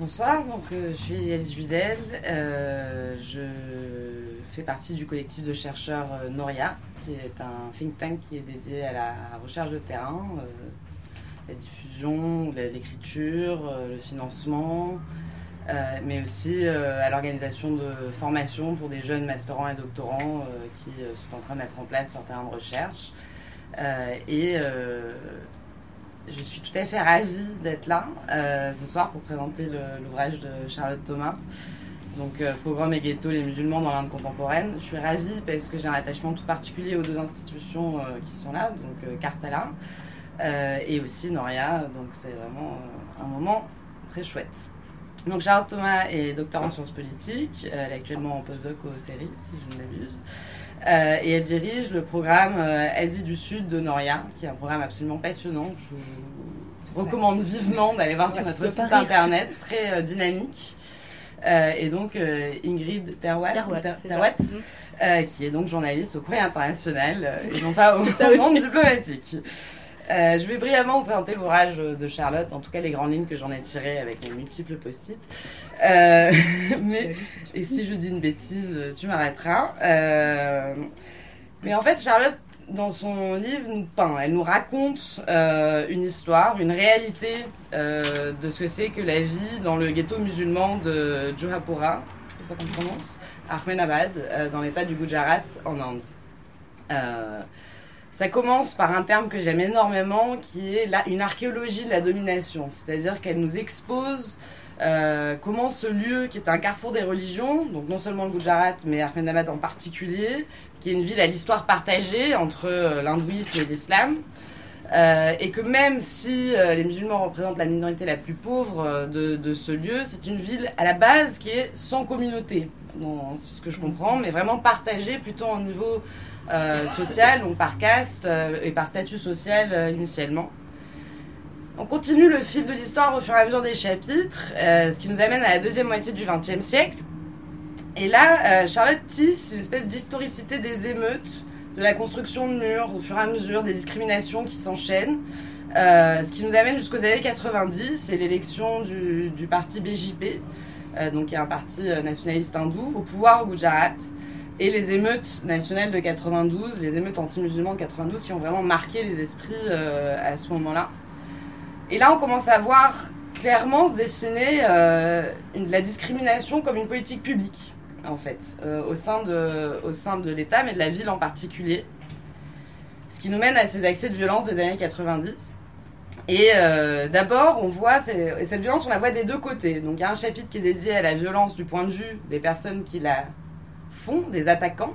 Bonsoir, donc je suis Alice Judel, je fais partie du collectif de chercheurs Noria, qui est un think tank qui est dédié à la recherche de terrain, la diffusion, l'écriture, le financement, euh, mais aussi euh, à l'organisation de formations pour des jeunes masterants et doctorants euh, qui sont en train de mettre en place leur terrain de recherche. et je suis tout à fait ravie d'être là ce soir pour présenter l'ouvrage de Charlotte Thomas. Donc, Programme et ghetto, les musulmans dans l'Inde contemporaine. Je suis ravie parce que j'ai un attachement tout particulier aux deux institutions qui sont là, donc Cartala et aussi Noria. Donc, c'est vraiment un moment très chouette. Donc Charlotte Thomas est docteur en sciences politiques, euh, elle est actuellement en postdoc au CERI, si je ne m'abuse. Euh, et elle dirige le programme euh, Asie du Sud de Noria, qui est un programme absolument passionnant. Je vous recommande vivement d'aller voir sur notre site internet, très dynamique. et donc Ingrid Terwat, mhm. qui est donc journaliste au Courrier international et non pas au monde diplomatique. Euh, je vais brièvement vous présenter l'ouvrage de Charlotte, en tout cas les grandes lignes que j'en ai tirées avec mes multiples post-it. Euh, mais, et si je dis une bêtise, tu m'arrêteras. Euh, mais en fait, Charlotte, dans son livre, nous peint, elle nous raconte une histoire, une réalité de ce que c'est que la vie dans le ghetto musulman de Johapura, c'est ça qu'on prononce, Ahmedabad, dans l'état du Gujarat en Inde. Ça commence par un terme que j'aime énormément, qui est une archéologie de la domination. C'est-à-dire qu'elle nous expose euh, comment ce lieu, qui est un carrefour des religions, donc non seulement le Gujarat, mais Ahmedabad en particulier, qui est une ville à l'histoire partagée entre euh, l'hindouisme et l'islam, euh, et que même si les musulmans représentent la minorité la plus pauvre de, de, ce lieu, c'est une ville à la base qui est sans communauté, c'est ce que je comprends, mais vraiment partagée plutôt au niveau euh, social, donc par caste euh, et par statut social euh, initialement. On continue le fil de l'histoire au fur et à mesure des chapitres, ce qui nous amène à la deuxième moitié du XXe siècle. Et là, Charlotte tisse une espèce d'historicité des émeutes, de la construction de murs au fur et à mesure, des discriminations qui s'enchaînent. ce qui nous amène jusqu'aux années 90, c'est l'élection du, du, parti BJP, donc qui est un parti nationaliste hindou, au pouvoir au Gujarat et les émeutes nationales de 92, les émeutes anti-musulmans de 92 qui ont vraiment marqué les esprits euh, à ce moment-là. Et là, on commence à voir clairement se dessiner euh, la discrimination comme une politique publique, en fait, euh, au sein de, au sein de l'État, mais de la ville en particulier. Ce qui nous mène à ces accès de violence des années 90. Et d'abord, on voit, cette violence, on la voit des deux côtés. Donc il y a un chapitre qui est dédié à la violence du point de vue des personnes qui la font, des attaquants.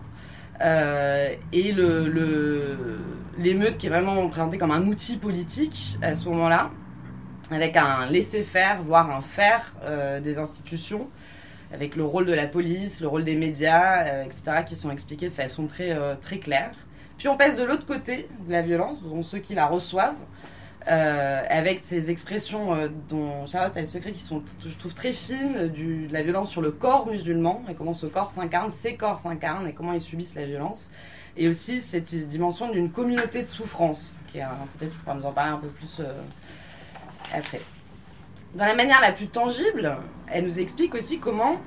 Euh, et le, l'émeute qui est vraiment présentée comme un outil politique à ce moment-là, avec un laisser-faire, voire un faire euh, des institutions, avec le rôle de la police, le rôle des médias, euh, etc., qui sont expliqués de façon très, très claire. Puis on passe de l'autre côté de la violence, dont ceux qui la reçoivent, euh, avec ces expressions euh, dont Charlotte a le secret qui sont, je trouve, très fines, du, de la violence sur le corps musulman, et comment ce corps s'incarne, ces corps s'incarnent, et comment ils subissent la violence. Et aussi cette dimension d'une communauté de souffrance, qui est peut-être tu pourras nous en parler un peu plus euh, après. Dans la manière la plus tangible, elle nous explique aussi comment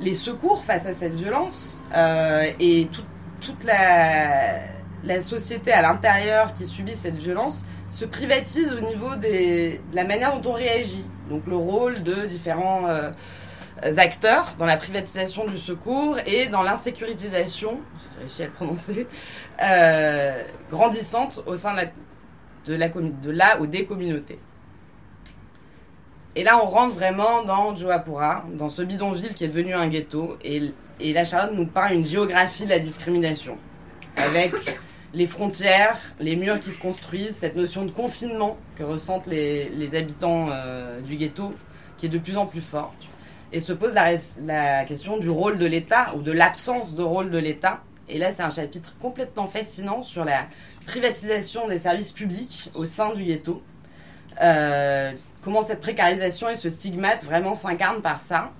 les secours face à cette violence et toute la, la société à l'intérieur qui subit cette violence se privatise au niveau des, de la manière dont on réagit. Donc le rôle de différents euh, acteurs dans la privatisation du secours et dans l'insécurisation, j'ai réussi à le prononcer, euh, grandissante au sein de la, de la, de la ou des communautés. Et là, on rentre vraiment dans Joapura, dans ce bidonville qui est devenu un ghetto. Et, et la Charlotte nous parle une géographie de la discrimination, avec les frontières, les murs qui se construisent, cette notion de confinement que ressentent les, habitants euh, du ghetto, qui est de plus en plus forte. Et se pose la, question du rôle de l'État ou de l'absence de rôle de l'État. Et là, c'est un chapitre complètement fascinant sur la privatisation des services publics au sein du ghetto. Euh, comment cette précarisation et ce stigmate vraiment s'incarnent par ça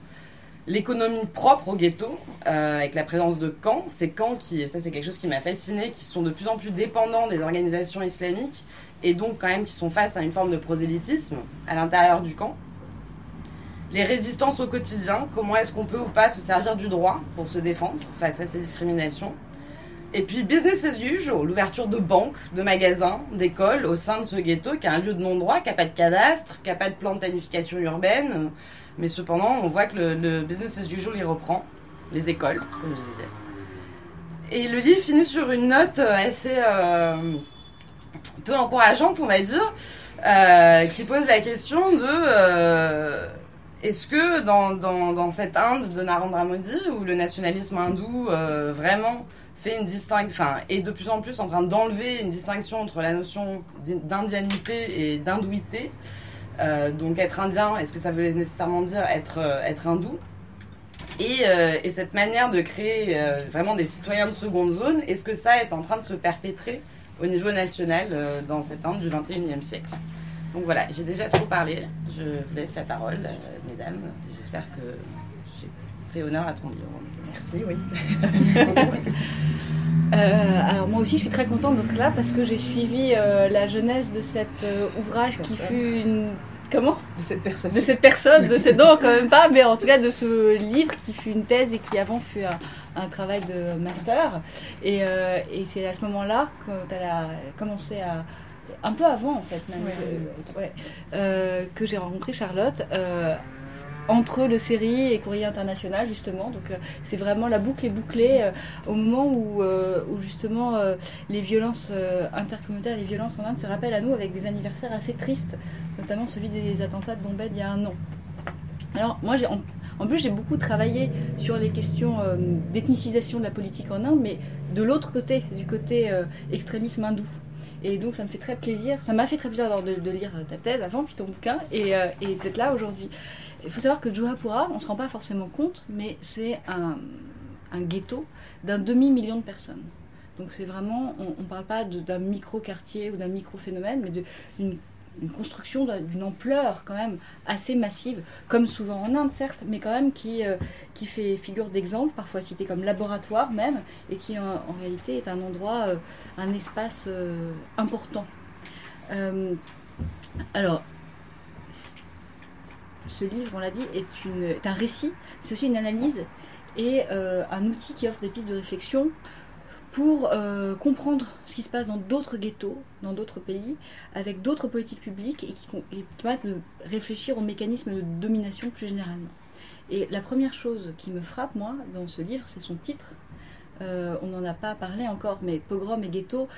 l'économie propre au ghetto, euh, avec la présence de camps, ces camps qui, et ça c'est quelque chose qui m'a fasciné, qui sont de plus en plus dépendants des organisations islamiques, et donc quand même qui sont face à une forme de prosélytisme à l'intérieur du camp. les résistances au quotidien, comment est-ce qu'on peut ou pas se servir du droit pour se défendre face à ces discriminations. Et puis business as usual, l'ouverture de banques, de magasins, d'écoles au sein de ce ghetto qui a un lieu de non-droit, qui n'a pas de cadastre, qui n'a pas de plan de planification urbaine. Mais cependant, on voit que le, business as usual, il reprend les écoles, comme je disais. Et le livre finit sur une note assez euh, peu encourageante, on va dire, euh, qui pose la question de euh, est-ce que dans, dans, cette Inde de Narendra Modi, où le nationalisme hindou vraiment fait une distinction, est de plus en plus en train d'enlever une distinction entre la notion d'indianité et d'hindouité. Euh, donc être indien, est-ce que ça veut nécessairement dire être, euh, être hindou et, euh, et, cette manière de créer vraiment des citoyens de seconde zone, est-ce que ça est en train de se perpétrer au niveau national dans cette Inde du 21e siècle? Donc voilà, j'ai déjà trop parlé. Je vous laisse la parole, mesdames. J'espère que j'ai fait honneur à ton livre. Merci, oui. Merci beaucoup. Euh, alors moi aussi je suis très contente d'être là parce que j'ai suivi euh, la jeunesse de cet euh, ouvrage qui fut une... Comment? De cette personne. De cette personne, de cette... Non quand même pas, mais en tout cas de ce livre qui fut une thèse et qui avant fut un, travail de master. Et, et c'est à ce moment-là que tu as commencé à... Un peu avant en fait même, que j'ai rencontré Charlotte entre le série et Courrier International justement. Donc euh, c'est vraiment la boucle est bouclée euh, au moment où, euh, où justement les violences intercommunautaires, les violences en Inde se rappellent à nous avec des anniversaires assez tristes, notamment celui des attentats de Bombay il y a un an. Alors moi j'ai en, plus j'ai beaucoup travaillé sur les questions d'ethnicisation de la politique en Inde, mais de l'autre côté, du côté extrémisme hindou. Et donc ça me fait très plaisir, ça m'a fait très plaisir de, de, lire ta thèse avant, puis ton bouquin, et, et d'être là aujourd'hui. Il faut savoir que Johapura, on ne se rend pas forcément compte, mais c'est un, ghetto d'un demi-million de personnes. Donc c'est vraiment, on ne parle pas d'un micro-quartier ou d'un micro-phénomène, mais d'une une construction d'une ampleur quand même assez massive, comme souvent en Inde certes, mais quand même qui, euh, qui fait figure d'exemple, parfois cité comme laboratoire même, et qui en, réalité est un endroit, euh, un espace euh, important. alors, ce livre, on l'a dit, est, un récit, c'est aussi une analyse et euh, un outil qui offre des pistes de réflexion pour euh, comprendre ce qui se passe dans d'autres ghettos, dans d'autres pays, avec d'autres politiques publiques et qui, permettent de réfléchir aux mécanismes de domination plus généralement. Et la première chose qui me frappe, moi, dans ce livre, c'est son titre. Euh, on n'en a pas parlé encore, mais Pogrom et ghetto,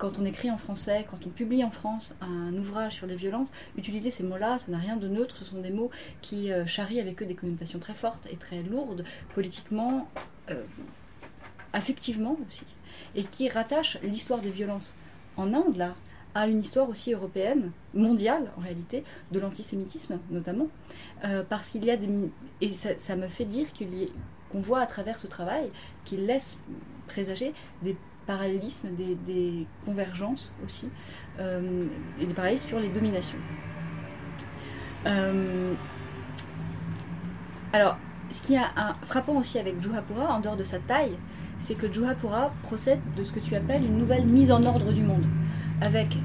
quand on écrit en français, quand on publie en France un ouvrage sur les violences, utiliser ces mots-là, ça n'a rien de neutre, ce sont des mots qui euh, charrient avec eux des connotations très fortes et très lourdes, politiquement, euh, affectivement aussi, et qui rattachent l'histoire des violences en Inde, là, à une histoire aussi européenne, mondiale en réalité, de l'antisémitisme notamment, euh, parce qu'il y a des... Et ça, me fait dire qu'on voit à travers ce travail qu'il laisse présager des parallélismes, des, convergences aussi, euh, et des parallélismes sur les dominations. Euh, alors, ce qui est frappant aussi avec Juhapura, en dehors de sa taille, c'est que Juhapura procède de ce que tu appelles une nouvelle mise en ordre du monde, avec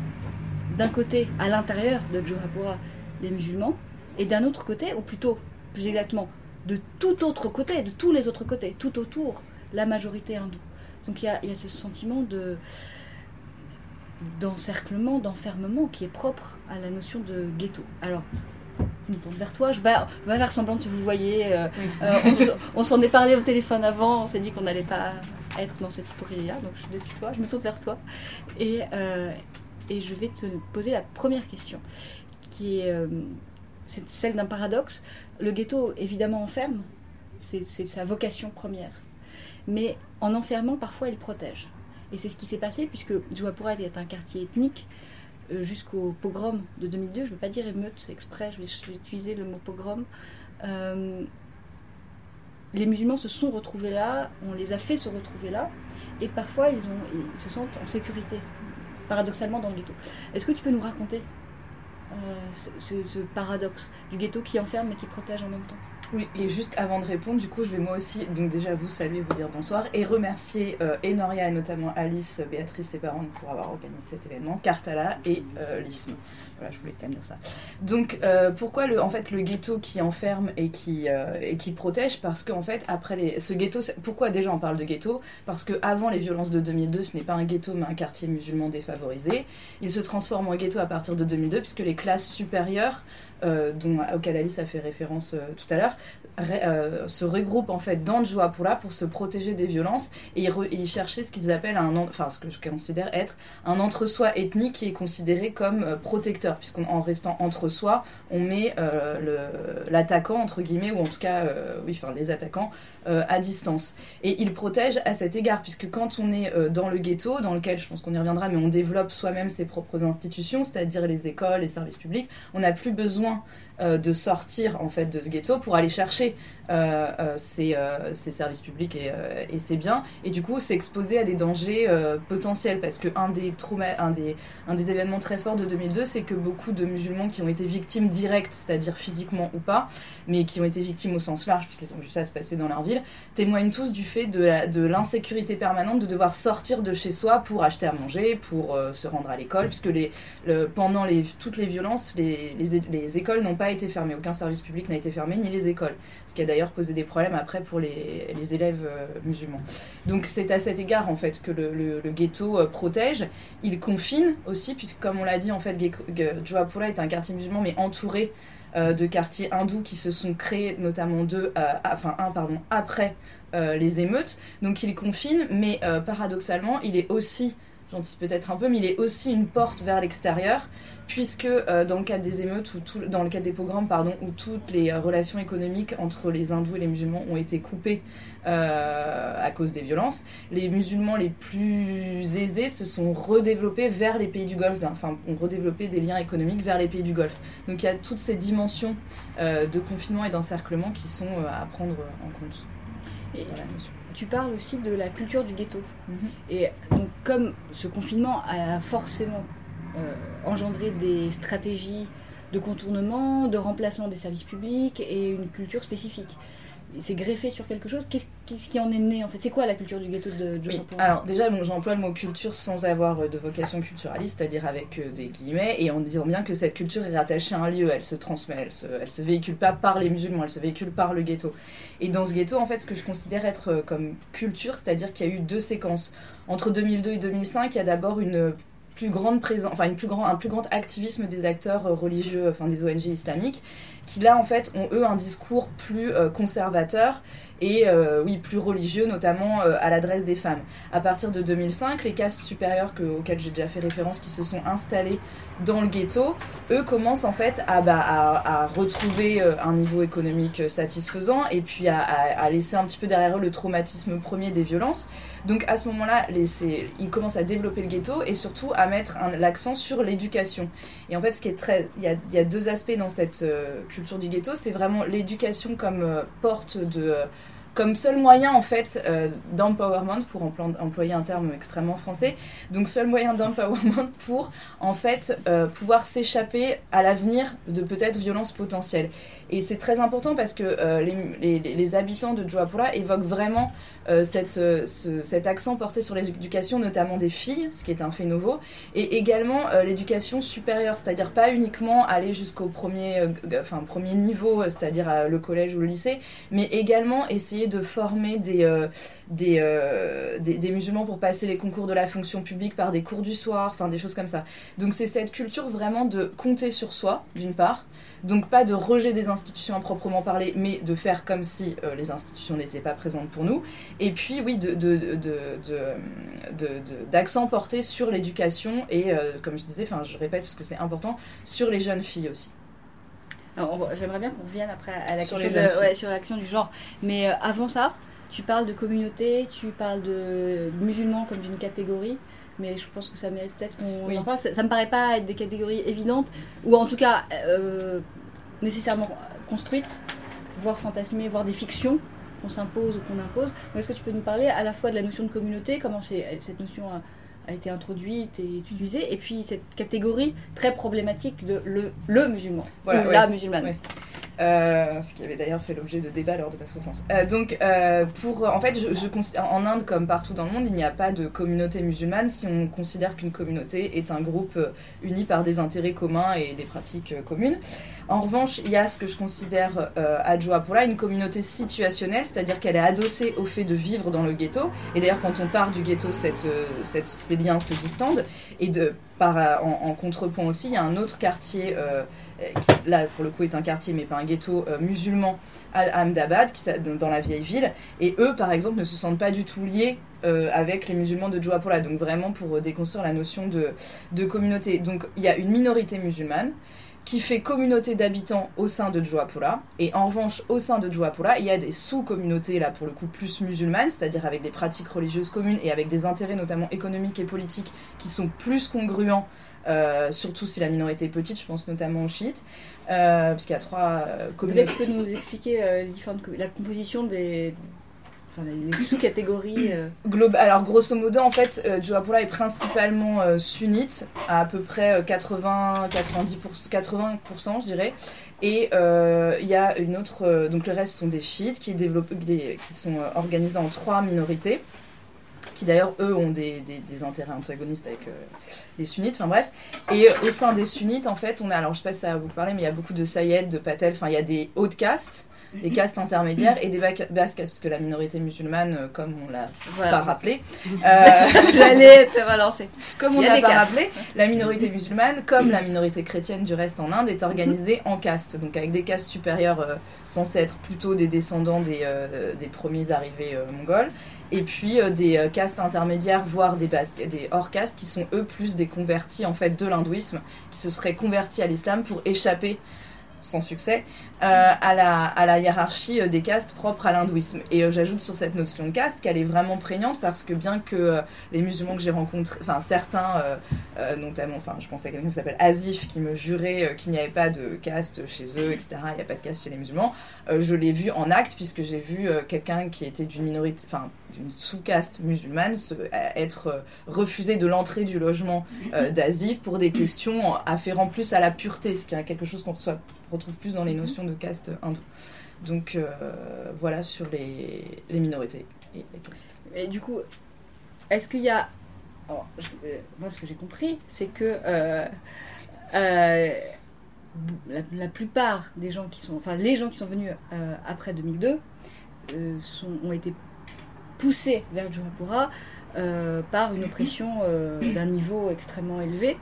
d'un côté, à l'intérieur de Juhapura, les musulmans, et d'un autre côté, ou plutôt, plus exactement, de tout autre côté, de tous les autres côtés, tout autour, la majorité hindoue. Donc il y a, ce sentiment de d'encerclement, d'enfermement qui est propre à la notion de ghetto. Alors, je me tourne vers toi, je vais, faire semblant que vous voyez. Euh, euh, on, s'en est parlé au téléphone avant, on s'est dit qu'on n'allait pas être dans cette hypocrisie-là, donc je suis depuis toi, je me tourne vers toi. Et, euh, et je vais te poser la première question, qui est celle d'un paradoxe. Le ghetto, évidemment, enferme, c'est sa vocation première mais en enfermant, parfois, il protège. Et c'est ce qui s'est passé, puisque Jouapura est un quartier ethnique euh, jusqu'au pogrom de 2002. Je ne veux pas dire émeute exprès, je vais, utiliser le mot pogrom. Euh, les musulmans se sont retrouvés là, on les a fait se retrouver là, et parfois ils, ils se sentent en sécurité, paradoxalement dans le ghetto. Est-ce que tu peux nous raconter euh, ce, paradoxe du ghetto qui enferme mais qui protège en même temps? Oui, et juste avant de répondre, du coup, je vais moi aussi, donc déjà vous saluer, vous dire bonsoir et remercier euh, Enoria et notamment Alice, Béatrice et parents pour avoir organisé cet événement, Cartala et euh. Voilà, je voulais quand même dire ça. Donc, euh, pourquoi le, en fait, le ghetto qui enferme et qui, euh, et qui protège? Parce qu'en fait, après les, ce ghetto, pourquoi déjà on parle de ghetto? Parce que avant les violences de 2002, ce n'est pas un ghetto mais un quartier musulman défavorisé. Il se transforme en ghetto à partir de 2002 puisque les classes supérieures, euh, dont, auxquelles Alice a fait référence euh, tout à l'heure, se regroupent en fait dans Joapura pour se protéger des violences et ils, re- ce qu'ils appellent un, en- enfin ce que je considère être un entre-soi ethnique qui est considéré comme protecteur, puisqu'en restant entre soi, on met euh, l'attaquant, entre guillemets, ou en tout cas, euh, les attaquants, euh, à distance. Et il protège à cet égard, puisque quand on est dans le ghetto, dans lequel je pense qu'on y reviendra, mais on développe soi-même ses propres institutions, c'est-à-dire les écoles, les services publics, on n'a plus besoin euh, de sortir en fait de ce ghetto pour aller chercher euh, euh, euh, ces services publics et, et ces biens. Et du coup s'exposer à des dangers potentiels. Parce que un des un des un des événements très forts de 2002 c'est que beaucoup de musulmans qui ont été victimes directes c'est-à-dire physiquement ou pas mais qui ont été victimes au sens large puisqu'ils ont vu ça se passer dans leur ville témoignent tous du fait de l'insécurité permanente de devoir sortir de chez soi pour acheter à manger pour euh, se rendre à l'école puisque les le- pendant les, toutes les violences les, les, les écoles n'ont pas été fermées. Aucun service public n'a été fermé ni les écoles. Ce qui a d'ailleurs posé des problèmes après pour les, élèves euh, musulmans. Donc c'est à cet égard en fait que le, le- ghetto euh, protège, il confine aussi puisque comme on l'a dit en fait Joapura est un quartier musulman mais entouré de quartiers hindous qui se sont créés notamment deux, euh, enfin un pardon après euh, les émeutes. Donc il confine, mais euh, paradoxalement il est aussi j'anticipe peut-être un peu, mais il est aussi une porte vers l'extérieur, puisque euh, dans le cadre des émeutes, ou tout, dans le cadre des programmes, pardon, où toutes les euh, relations économiques entre les hindous et les musulmans ont été coupées euh, à cause des violences, les musulmans les plus aisés se sont redéveloppés vers les pays du Golfe, enfin ont redéveloppé des liens économiques vers les pays du Golfe. Donc il y a toutes ces dimensions euh, de confinement et d'encerclement qui sont à prendre en compte. Et Voilà. Tu parles aussi de la culture du ghetto. Mhm. Et donc, comme ce confinement a forcément euh, engendré des stratégies de contournement, de remplacement des services publics et une culture spécifique, c'est greffé sur quelque chose. Qu'est-ce qu'est-ce qui en est né en fait? C'est quoi la culture du ghetto de Oui, Rapport alors déjà, bon, j'emploie le mot culture sans avoir euh, de vocation culturaliste, c'est-à-dire avec euh, des guillemets, et en disant bien que cette culture est rattachée à un lieu, elle se transmet, elle se, elle se véhicule pas par les musulmans, elle se véhicule par le ghetto. Et dans ce ghetto, en fait, ce que je considère être euh, comme culture, c'est-à-dire qu'il y a eu deux séquences. Entre 2002 et 2005, il y a d'abord une plus grande présence, enfin une plus grand, un plus grand activisme des acteurs euh, religieux, enfin des ONG islamiques, qui là en fait ont eux un discours plus euh, conservateur et euh, oui plus religieux, notamment à l'adresse des femmes. À partir de 2005, les castes supérieures que- auxquelles j'ai déjà fait référence, qui se sont installées dans le ghetto, eux commencent en fait à, bah, à, retrouver euh, un niveau économique euh, satisfaisant et puis à, à- laisser un petit peu derrière eux le traumatisme premier des violences. Donc à ce moment-là, ils commencent à développer le ghetto et surtout à mettre l'accent sur l'éducation. Et en fait, ce qui est très, il y a, deux aspects dans cette euh, culture du ghetto, c'est vraiment l'éducation comme porte de comme seul moyen en fait euh, d'empowerment pour emplo- employer un terme extrêmement français donc seul moyen d'empowerment pour en fait euh, pouvoir s'échapper à l'avenir de peut-être violences potentielles et c'est très important parce que euh, les, habitants de Joapura évoquent vraiment euh, euh, ce- cet accent porté sur l'éducation notamment des filles ce qui est un fait nouveau et également l'éducation supérieure c'est-à-dire pas uniquement aller jusqu'au premier enfin premier niveau c'est-à-dire le collège ou le lycée mais également essayer de former des, des musulmans pour passer les concours de la fonction publique par des cours du soir, enfin des choses comme ça. Donc c'est cette culture vraiment de compter sur soi, d'une part, donc pas de rejet des institutions à proprement parler, mais de faire comme si euh, les institutions n'étaient pas présentes pour nous. Et puis oui, de, de, d'accent porté sur l'éducation et, euh, comme je disais, enfin je répète parce que c'est important, sur les jeunes filles aussi. J'aimerais bien qu'on revienne après à la Sur question de- ouais, sur l'action du genre. Mais euh, avant ça, tu parles de communauté, tu parles de musulmans comme d'une catégorie. Mais je pense que ça mérite peut-être qu'on Oui. en parle. Ça, ça me paraît pas être des catégories évidentes, ou en tout cas euh, nécessairement construites, voire fantasmées, voire des fictions qu'on s'impose ou qu'on impose. Est-ce que tu peux nous parler à la fois de la notion de communauté, comment c'est- cette notion a, a été introduite et utilisée, et puis cette catégorie très problématique de le, le musulman, Voilà, ou ouais. la musulmane Ouais. Euh, ce qui avait d'ailleurs fait l'objet de débats lors de la soutenance. Euh, donc, euh, pour, en fait, je, je considère- en Inde comme partout dans le monde, il n'y a pas de communauté musulmane si on considère qu'une communauté est un groupe uni par des intérêts communs et des pratiques communes. En revanche, il y a ce que je considère euh, à Joapura une communauté situationnelle, c'est-à-dire qu'elle est adossée au fait de vivre dans le ghetto. Et d'ailleurs, quand on part du ghetto, cette, euh, ces liens se distendent. Et de, en, contrepoint aussi, il y a un autre quartier, euh, qui là pour le coup est un quartier, mais pas un ghetto euh, musulman à Ahmedabad, qui, dans la vieille ville. Et eux, par exemple, ne se sentent pas du tout liés avec les musulmans de Joapura. Donc vraiment pour déconstruire la notion de, de communauté. Donc il y a une minorité musulmane qui fait communauté d'habitants au sein de Joapura. Et en revanche, au sein de Joapura, il y a des sous-communautés, là pour le coup plus musulmanes, c'est-à-dire avec des pratiques religieuses communes et avec des intérêts notamment économiques et politiques qui sont plus congruents, euh, surtout si la minorité est petite, je pense notamment aux chiites, euh, parce qu'il y a trois euh, communautés. Peut-être que nous expliquer euh, la composition des, enfin, les sous-catégories. euh. Alors grosso modo en fait euh, Joapura est principalement euh, sunnite à à peu près euh, 80 90 80 je dirais et il y a une autre donc le reste sont des chiites qui développent des- qui sont organisés en trois minorités qui d'ailleurs eux ont des, des- des intérêts antagonistes avec les sunnites, enfin bref. Et au sein des sunnites, en fait, on a, alors je sais pas si ça va vous parler, mais il y a beaucoup de Sayed, de Patel, enfin il y a des hautes castes, des castes intermédiaires et des ba- basses castes, parce que la minorité musulmane, euh, comme on l'a pas rappelé, euh, J'allais te relancer. comme on l'a des pas castes. rappelé, la minorité musulmane, comme la minorité chrétienne du reste en Inde, est organisée en castes. Donc avec des castes supérieures euh, censées être plutôt des descendants des, euh, des premiers arrivés mongols. Et puis euh, des euh, castes intermédiaires, voire des, basques, des hors-castes, qui sont eux plus des convertis en fait de l'hindouisme, qui se seraient convertis à l'islam pour échapper, sans succès, euh, à, la, à la hiérarchie euh, des castes propres à l'hindouisme. Et euh, j'ajoute sur cette notion de caste qu'elle est vraiment prégnante parce que bien que les musulmans que j'ai rencontrés, enfin certains, notamment, enfin je pense à quelqu'un qui s'appelle Azif qui me jurait qu'il n'y avait pas de caste chez eux, etc. Il n'y a pas de caste chez les musulmans. Je l'ai vu en acte puisque j'ai vu quelqu'un qui était d'une minorité, enfin d'une sous-caste musulmane se, être refusé de l'entrée du logement d'Azif pour des questions afférant plus à la pureté, ce qui est quelque chose qu'on retrouve plus dans les notions de caste hindou. Donc euh, voilà sur les, minorités et les castes. Et du coup, est-ce qu'il y a. alors, je- euh, moi, ce que j'ai compris, c'est que euh, la, plupart des gens qui sont. Enfin, les gens qui sont venus après 2002 euh, sont, ont été poussés vers Johapura euh, par une oppression d'un niveau extrêmement élevé.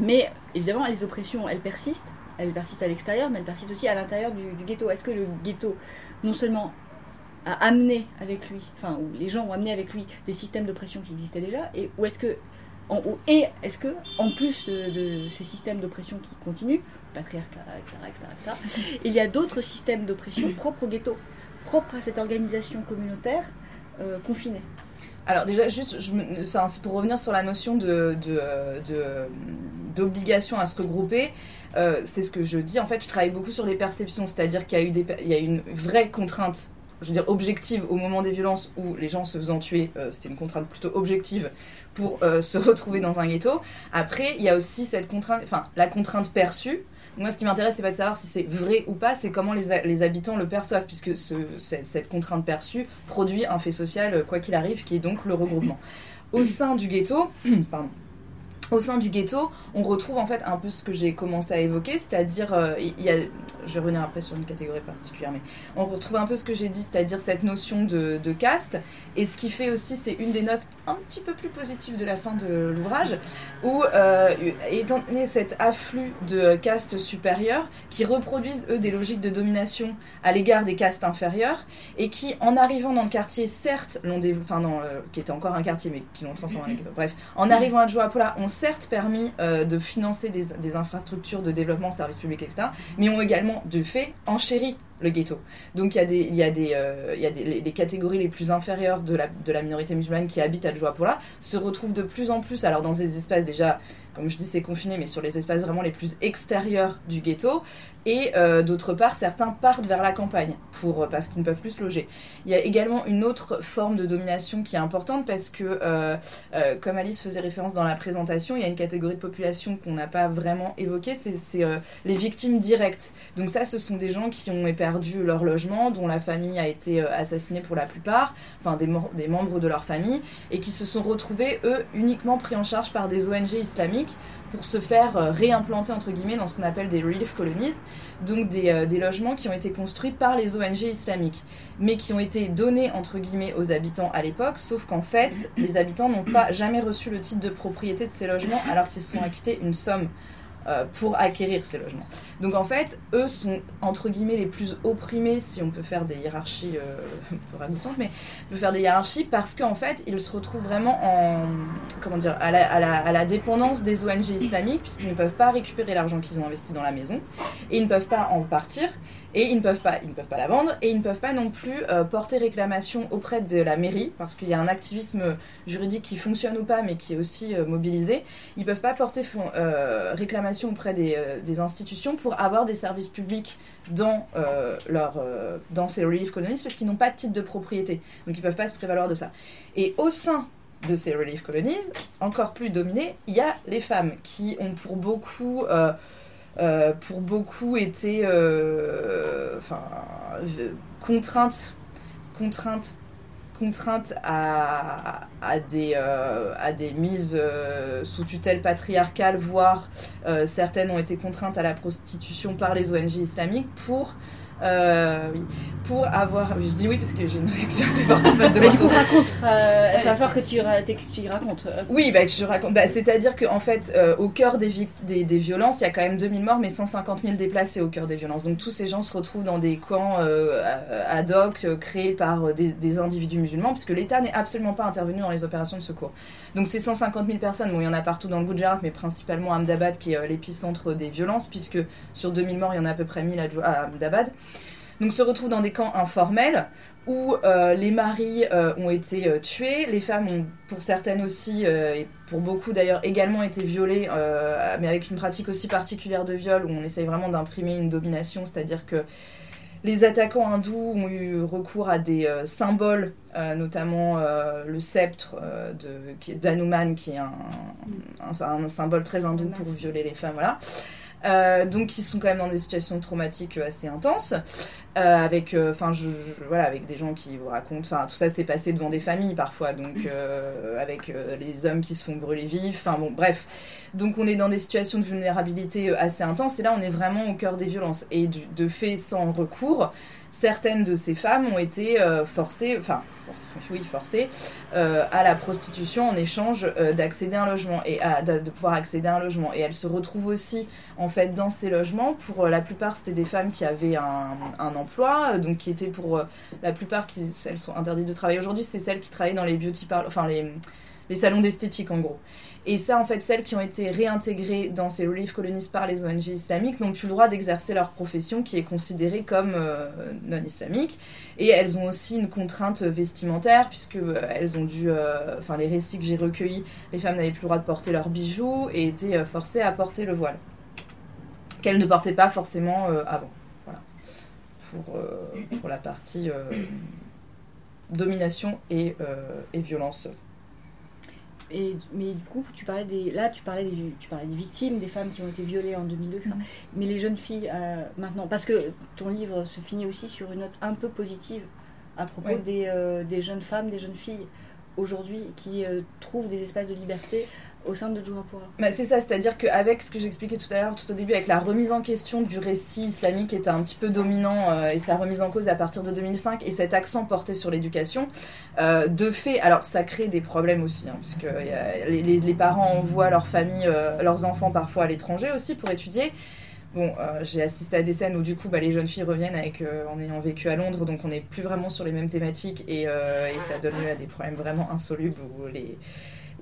Mais évidemment, les oppressions, elles persistent. Elles persistent à l'extérieur, mais elles persistent aussi à l'intérieur du, ghetto. Est-ce que le ghetto, non seulement a amené avec lui, enfin, où les gens ont amené avec lui des systèmes d'oppression qui existaient déjà, et ou est-ce que, en, ou- et est-ce que, en plus de, ces systèmes d'oppression qui continuent, patriarcat, etc., etc., etc., il y a d'autres systèmes d'oppression propres au ghetto, propres à cette organisation communautaire euh, confinée Alors déjà, juste, enfin, c'est pour revenir sur la notion de, d'obligation à se regrouper. euh, c'est ce que je dis. En fait, je travaille beaucoup sur les perceptions, c'est-à-dire qu'il y a eu des, il y a une vraie contrainte, je veux dire objective au moment des violences où les gens se faisant tuer. euh, c'était une contrainte plutôt objective pour euh, se retrouver dans un ghetto. Après, il y a aussi cette contrainte, enfin la contrainte perçue. Moi, ce qui m'intéresse, c'est pas de savoir si c'est vrai ou pas, c'est comment les, ha- les habitants le perçoivent, puisque ce- cette, contrainte perçue produit un fait social, quoi qu'il arrive, qui est donc le regroupement. Au sein du ghetto, pardon, au sein du ghetto, on retrouve en fait un peu ce que j'ai commencé à évoquer, c'est-à-dire, euh, je vais revenir après sur une catégorie particulière, mais on retrouve un peu ce que j'ai dit, c'est-à-dire cette notion de, caste, et ce qui fait aussi, c'est une des notes un petit peu plus positives de la fin de l'ouvrage, où, euh, étant donné cet afflux de castes supérieures, qui reproduisent, eux, des logiques de domination à l'égard des castes inférieures, et qui, en arrivant dans le quartier, certes, l'ont enfin, euh, qui était encore un quartier, mais qui l'ont transformé en bref, en arrivant à Joapola, ont certes permis euh, de financer des, infrastructures de développement, services publics, etc., mais ont également, de fait, enchéri le ghetto. Donc il y a des, y a des, euh, y a des les, catégories les plus inférieures de la, de la minorité musulmane qui habitent à Joapola se retrouvent de plus en plus, alors dans des espaces déjà, comme je dis c'est confiné, mais sur les espaces vraiment les plus extérieurs du ghetto, et euh, d'autre part certains partent vers la campagne pour parce qu'ils ne peuvent plus se loger. Il y a également une autre forme de domination qui est importante parce que comme Alice faisait référence dans la présentation, il y a une catégorie de population qu'on n'a pas vraiment évoquée, c'est les victimes directes. Donc ça, ce sont des gens qui ont perdu leur logement, dont la famille a été assassinée pour la plupart, enfin des, des membres de leur famille, et qui se sont retrouvés eux uniquement pris en charge par des ONG islamiques pour se faire euh, réimplanter entre guillemets dans ce qu'on appelle des relief colonies, donc des, euh, logements qui ont été construits par les ONG islamiques, mais qui ont été donnés entre guillemets aux habitants à l'époque, sauf qu'en fait les habitants n'ont pas jamais reçu le titre de propriété de ces logements alors qu'ils se sont acquittés une somme euh, pour acquérir ces logements. Donc en fait, eux sont entre guillemets les plus opprimés, si on peut faire des hiérarchies euh, peu ragoûtantes, mais on peut faire des hiérarchies parce qu'en fait, ils se retrouvent vraiment en comment dire à la, à la dépendance des ONG islamiques puisqu'ils ne peuvent pas récupérer l'argent qu'ils ont investi dans la maison et ils ne peuvent pas en partir et ils ne peuvent pas, ils ne peuvent pas la vendre et ils ne peuvent pas non plus euh, porter réclamation auprès de la mairie parce qu'il y a un activisme juridique qui fonctionne ou pas, mais qui est aussi euh, mobilisé. Ils peuvent pas porter euh, réclamation auprès des, institutions pour avoir des services publics dans dans ces relief colonies parce qu'ils n'ont pas de titre de propriété, donc ils peuvent pas se prévaloir de ça. Et au sein de ces relief colonies, encore plus dominées, il y a les femmes qui ont pour beaucoup euh, pour beaucoup étaient euh, enfin, contraintes, contraintes, contraintes à, des, euh, à des mises sous tutelle patriarcale, voire certaines ont été contraintes à la prostitution par les ONG islamiques pour euh, oui. Pour avoir. Je dis oui parce que j'ai une réaction assez forte en face de moi. Mais tu racontes. Euh, il va falloir que tu, tu racontes. Oui, bah, que je raconte. Bah, C'est-à-dire qu'en fait, euh, au cœur des, des, des, violences, il y a quand même 2000 morts, mais 150 000 déplacés au cœur des violences. Donc tous ces gens se retrouvent dans des camps ad hoc créés par des, des individus musulmans, puisque l'État n'est absolument pas intervenu dans les opérations de secours. Donc ces 150 000 personnes, bon, il y en a partout dans le Gujarat, mais principalement à Ahmedabad, qui est l'épicentre des violences, puisque sur 2000 morts, il y en a à peu près 1000 à Ahmedabad donc se retrouvent dans des camps informels où euh, les maris euh, ont été euh, tués, les femmes ont pour certaines aussi, et pour beaucoup d'ailleurs également été violées, mais avec une pratique aussi particulière de viol où on essaye vraiment d'imprimer une domination, c'est-à-dire que les attaquants hindous ont eu recours à des symboles, notamment le sceptre d'Anuman, qui est un, un, symbole très hindou pour violer les femmes. Voilà. Euh, donc ils sont quand même dans des situations traumatiques assez intenses, euh, avec, euh, enfin, voilà, avec des gens qui vous racontent, enfin, tout ça s'est passé devant des familles parfois, donc avec les hommes qui se font brûler vifs, enfin bon, bref. Donc on est dans des situations de vulnérabilité assez intenses, et là on est vraiment au cœur des violences et de fait sans recours. Certaines de ces femmes ont été forcées, enfin oui, forcé, euh, à la prostitution en échange euh, d'accéder à un logement et de, pouvoir accéder à un logement. Et elles se retrouvent aussi en fait dans ces logements. Pour euh, la plupart, c'était des femmes qui avaient un, emploi, donc qui étaient pour la plupart qui elles sont interdites de travailler aujourd'hui, c'est celles qui travaillent dans les beauty enfin les, les salons d'esthétique en gros. Et ça, en fait, celles qui ont été réintégrées dans ces relief colonies par les ONG islamiques n'ont plus le droit d'exercer leur profession qui est considérée comme euh, non islamique. Et elles ont aussi une contrainte vestimentaire puisque euh, elles ont dû, euh, enfin les récits que j'ai recueillis, les femmes n'avaient plus le droit de porter leurs bijoux et étaient forcées à porter le voile qu'elles ne portaient pas forcément avant. Voilà. Pour, la partie domination et violence mais du coup, tu parlais des, là, tu parlais des, tu parlais des victimes, des femmes qui ont été violées en 2002, mm. mais les jeunes filles euh, maintenant, parce que ton livre se finit aussi sur une note un peu positive à propos des, euh, des, jeunes femmes, des jeunes filles aujourd'hui qui euh, trouvent des espaces de liberté au sein de Jurapura. Bah, c'est ça, c'est-à-dire qu'avec ce que j'expliquais tout à l'heure, tout au début, avec la remise en question du récit islamique qui était un petit peu dominant euh, et sa remise en cause à partir de 2005 et cet accent porté sur l'éducation, euh, de fait, alors ça crée des problèmes aussi, hein, puisque les, parents envoient leurs familles, euh, leurs enfants parfois à l'étranger aussi pour étudier. Bon, j'ai assisté à des scènes où du coup bah, les jeunes filles reviennent avec, en ayant vécu à Londres, donc on n'est plus vraiment sur les mêmes thématiques et, et ça donne lieu à des problèmes vraiment insolubles où les,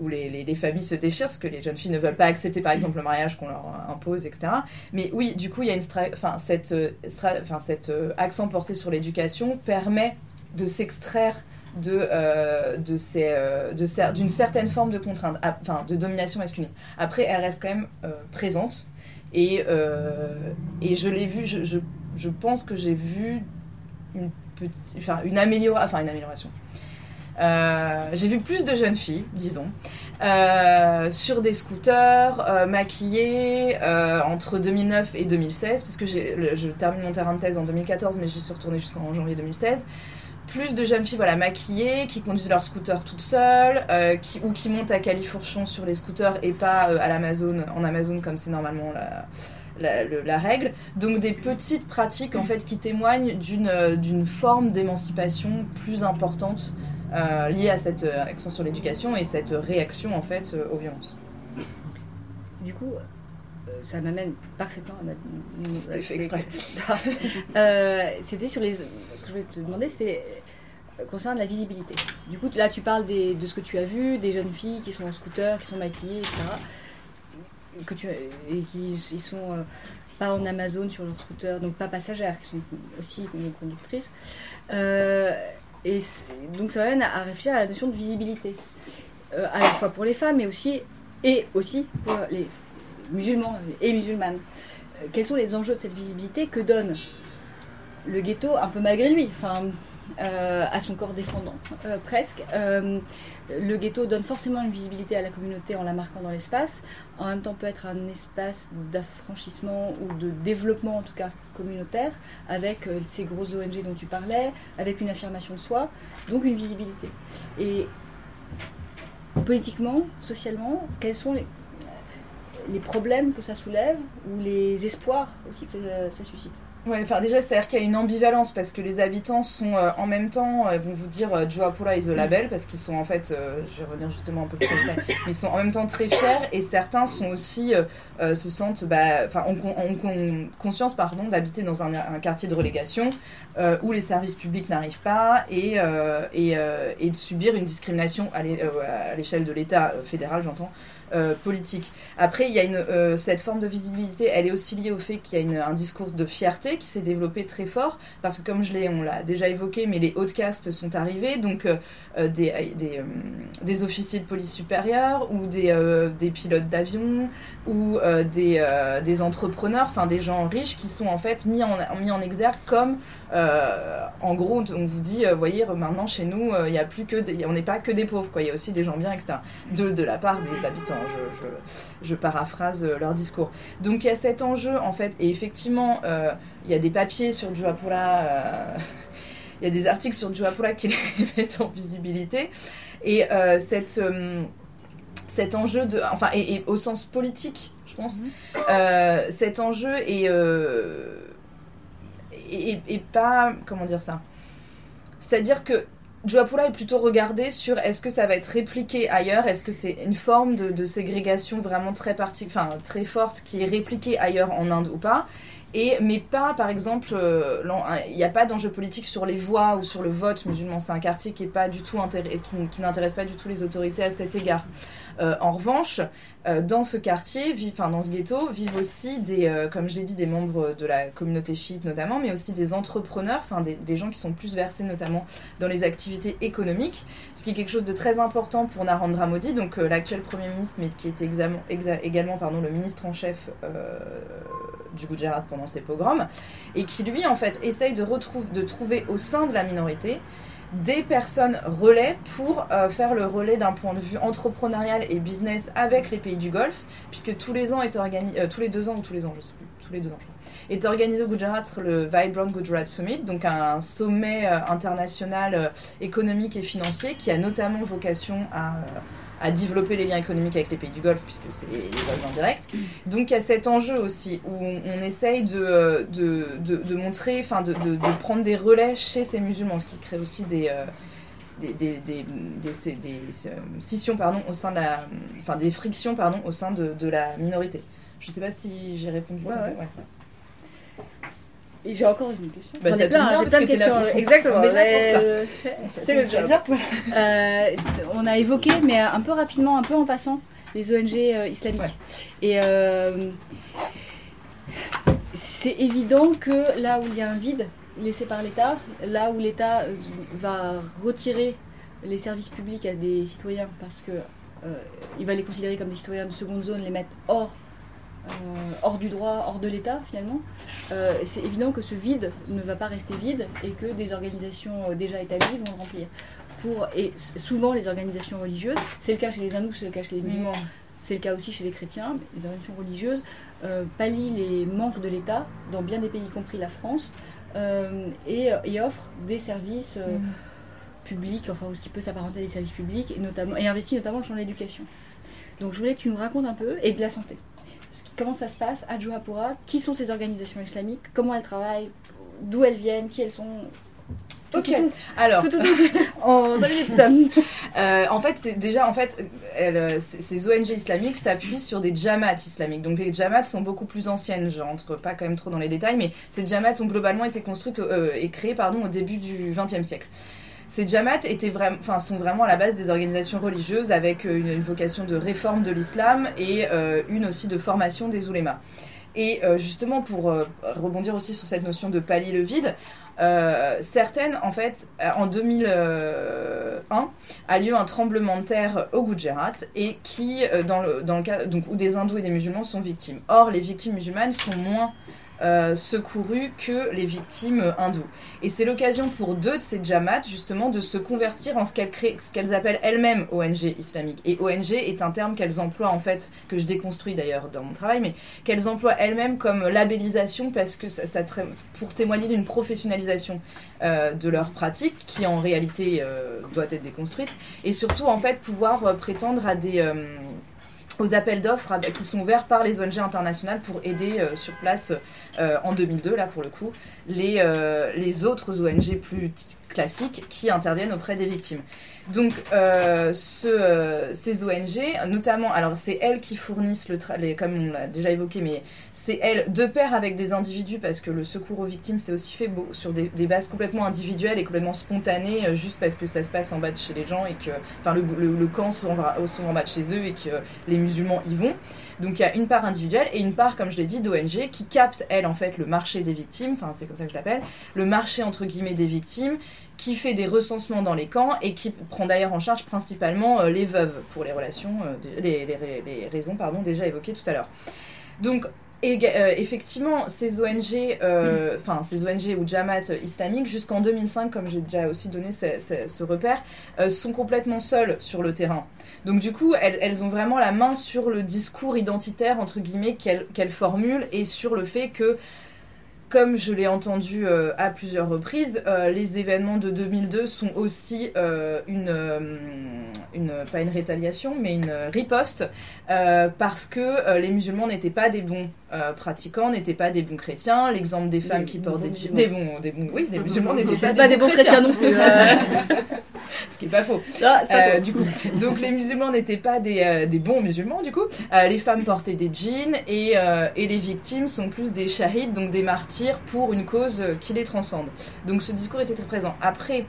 où les, les, familles se déchirent, parce que les jeunes filles ne veulent pas accepter, par exemple, le mariage qu'on leur impose, etc. Mais oui, du coup, il y a une enfin, cette, enfin, cet euh, accent porté sur l'éducation permet de s'extraire de, euh, de ces, euh, d'une certaine forme de contrainte, enfin, de domination masculine. Après, elle reste quand même présente Et, euh, et je l'ai vu, je, je, je pense que j'ai vu une, petite, enfin, une, améliora, enfin, une amélioration. Euh, j'ai vu plus de jeunes filles, disons, euh, sur des scooters, euh, maquillées entre 2009 et 2016, parce que je termine mon terrain de thèse en 2014, mais j'y suis retournée jusqu'en janvier 2016 plus de jeunes filles voilà, maquillées, qui conduisent leur scooter toutes seules, ou qui montent à califourchon sur les scooters et pas à l'Amazon, en Amazon comme c'est normalement la, la, règle. Donc des petites pratiques en fait qui témoignent d'une forme d'émancipation plus importante euh, liée à cette euh, accent sur l'éducation et cette réaction en fait aux violences. Du coup, ça m'amène parfaitement à ma... C'était fait exprès. c'était sur les... Ce que je voulais te demander, c'était concernant la visibilité. Du coup, là, tu parles des, de ce que tu as vu, des jeunes filles qui sont en scooter, qui sont maquillées, etc. Que tu, et qui ils sont euh, pas en Amazon sur leur scooter, donc pas passagères, qui sont aussi conductrices. Euh, et donc, ça m'amène à, réfléchir à la notion de visibilité, euh, à la fois pour les femmes, mais aussi et aussi pour les musulmans et musulmanes. Euh, quels sont les enjeux de cette visibilité que donne le ghetto un peu malgré lui enfin, euh, à son corps défendant, presque. Le ghetto donne forcément une visibilité à la communauté en la marquant dans l'espace. En même temps, peut être un espace d'affranchissement ou de développement, en tout cas communautaire, avec euh, ces grosses ONG dont tu parlais, avec une affirmation de soi, donc une visibilité. Et politiquement, socialement, quels sont les problèmes que ça soulève ou les espoirs aussi que ça suscite? Ouais, enfin déjà, c'est-à-dire qu'il y a une ambivalence parce que les habitants sont euh, en même temps, euh, vont vous dire euh, Joapura is the label parce qu'ils sont en fait, euh, je vais revenir justement un peu plus tard, ils sont en même temps très fiers et certains sont aussi, se sentent, bah, enfin, ont, conscience, pardon, d'habiter dans un, quartier de relégation où les services publics n'arrivent pas et, de subir une discrimination à l'échelle de l'État fédéral, j'entends, euh, politique. Après, il y a euh, cette forme de visibilité, elle est aussi liée au fait qu'il y a un discours de fierté qui s'est développé très fort, parce que comme je l'ai, on l'a déjà évoqué, mais les hautes castes sont arrivés, donc euh, des, des, des, officiers de police supérieure, ou des, des pilotes d'avion, ou des, des entrepreneurs, enfin des gens riches qui sont en fait mis en, mis en exergue comme euh, en gros, on vous dit, euh, voyez, maintenant chez nous, il euh, y a plus que, des, on n'est pas que des pauvres, quoi. Il y a aussi des gens bien, etc. De, de la part des habitants. Je, je, je paraphrase leur discours. Donc il y a cet enjeu, en fait, et effectivement, il y a des papiers sur Juapura. Il y a des articles sur Juapura qui les mettent en visibilité. Et cette, cet enjeu de, enfin, et, et, au sens politique, je pense, -hmm. cet enjeu est et, pas. Comment dire ça C'est-à-dire que Joapula est plutôt regardé sur est-ce que ça va être répliqué ailleurs, est-ce que c'est une forme de, ségrégation vraiment très, parti, très forte qui est répliquée ailleurs en Inde ou pas. Et, mais pas, par exemple, il euh, n'y a pas d'enjeu politique sur les voix ou sur le vote musulman. C'est un quartier qui n'intéresse pas du tout les autorités à cet égard. Euh, en revanche, euh, dans ce quartier, enfin dans ce ghetto, vivent aussi des, euh, comme je l'ai dit, des membres de la communauté chiite notamment, mais aussi des entrepreneurs, enfin des, gens qui sont plus versés notamment dans les activités économiques, ce qui est quelque chose de très important pour Narendra Modi, donc euh, l'actuel premier ministre, mais qui était également pardon, le ministre en chef du Gujarat pendant ces pogroms, et qui lui en fait essaye de, de trouver au sein de la minorité des personnes relais pour euh, faire le relais d'un point de vue entrepreneurial et business avec les pays du Golfe, puisque tous les ans est organisé, euh, tous les deux ans ou tous les ans, je sais plus, tous les deux ans je crois, est organisé au Gujarat le Vibrant Gujarat Summit, donc un sommet euh, international économique et financier qui a notamment vocation à à développer les liens économiques avec les pays du Golfe, puisque c'est les voisins directs. Donc il y a cet enjeu aussi, où on, on essaye de, de, de, de montrer, enfin de, de, prendre des relais chez ces musulmans, ce qui crée aussi des... Euh, des, des, des, des, euh, scissions pardon, au sein de la, enfin des frictions pardon, au sein de, de la minorité. Je ne sais pas si j'ai répondu. Ouais, ouais. ouais. J'ai encore une question. Bah, plein, j'ai plein de questions. Exactement. On est là pour ça. Euh, c'est le job. euh, on a évoqué, mais un peu rapidement, un peu en passant, les ONG euh, islamiques. Ouais. Et euh, c'est évident que là où il y a un vide laissé par l'État, là où l'État euh, va retirer les services publics à des citoyens parce que il va les considérer comme des citoyens de seconde zone, les mettre hors hors du droit, hors de l'État finalement, c'est évident que ce vide ne va pas rester vide et que des organisations déjà établies vont le remplir. Pour, et souvent les organisations religieuses, c'est le cas chez les hindous, c'est le cas chez les musulmans, c'est le cas aussi chez les chrétiens, les organisations religieuses pallient les manques de l'État dans bien des pays, y compris la France, et, et, offrent des services mm. publics, enfin ce qui peut s'apparenter à des services publics, et, notamment, et investit notamment dans l'éducation. Donc je voulais que tu nous racontes un peu, et de la santé. Comment ça se passe à Johapura Qui sont ces organisations islamiques Comment elles travaillent D'où elles viennent Qui elles sont ok. Alors, tout, en, euh, en fait, c'est déjà en fait, ces ONG islamiques s'appuient sur des jamats islamiques. Donc les jamats sont beaucoup plus anciennes. Je rentre pas quand même trop dans les détails, mais ces jamats ont globalement été construites euh, et créées pardon au début du XXe siècle. Ces enfin, sont vraiment à la base des organisations religieuses avec euh, une, vocation de réforme de l'islam et euh, une aussi de formation des oulémas. Et euh, justement, pour rebondir aussi sur cette notion de pallier le vide, certaines, en fait, en 2001, a lieu un tremblement de terre au Gujarat et qui, dans le, dans le cas, donc, où des hindous et des musulmans sont victimes. Or, les victimes musulmanes sont moins euh, secouru que les victimes hindoues. Et c'est l'occasion pour deux de ces jamats justement de se convertir en ce qu'elles appellent elles-mêmes ONG islamiques. Et ONG est un terme qu'elles emploient en fait, que je déconstruis d'ailleurs dans mon travail, mais qu'elles emploient elles-mêmes comme labellisation parce que ça, pour témoigner d'une professionnalisation euh, de leur pratique qui en réalité euh, doit être déconstruite et surtout en fait pouvoir prétendre à des aux appels d'offres qui sont ouverts par les ONG internationales pour aider euh, sur place euh, en 2002, là pour le coup, les, euh, les autres ONG plus classiques qui interviennent auprès des victimes. Donc, ce, ces ONG, notamment, alors c'est elles qui fournissent le travail, comme on l'a déjà évoqué, mais c'est elle de pair avec des individus parce que le secours aux victimes c'est aussi fait sur des, bases complètement individuelles et complètement spontanées euh, juste parce que ça se passe en bas de chez les gens et que enfin le, camp sont, en bas de chez eux et que les musulmans y vont donc il y a une part individuelle et une part comme je l'ai dit d'ONG qui capte elle en fait le marché des victimes enfin c'est comme ça que je l'appelle le marché entre guillemets des victimes qui fait des recensements dans les camps et qui prend d'ailleurs en charge principalement euh, les veuves pour les relations, euh, les, les, raisons pardon, déjà évoquées tout à l'heure. Donc et euh, effectivement, ces ONG, euh, enfin ces ONG ou Jamaat islamiques, jusqu'en 2005, comme j'ai déjà aussi donné ce, repère, euh, sont complètement seules sur le terrain. Donc du coup, elles, ont vraiment la main sur le discours identitaire entre guillemets qu'elles formulent et sur le fait que comme je l'ai entendu à plusieurs reprises, les événements de 2002 sont aussi une, une, pas une rétaliation, mais une riposte, parce que les musulmans n'étaient pas des bons pratiquants, n'étaient pas des bons chrétiens. L'exemple des femmes qui portent des, des, bons, des bons, oui, les musulmans n'étaient pas, des bons chrétiens non plus. Ce qui est pas faux. Du coup, donc les musulmans n'étaient pas des, des, bons musulmans, du coup. les femmes portaient des jeans et, et les victimes sont plus des shahids, donc des martyrs pour une cause qui les transcende. Donc ce discours était très présent. Après,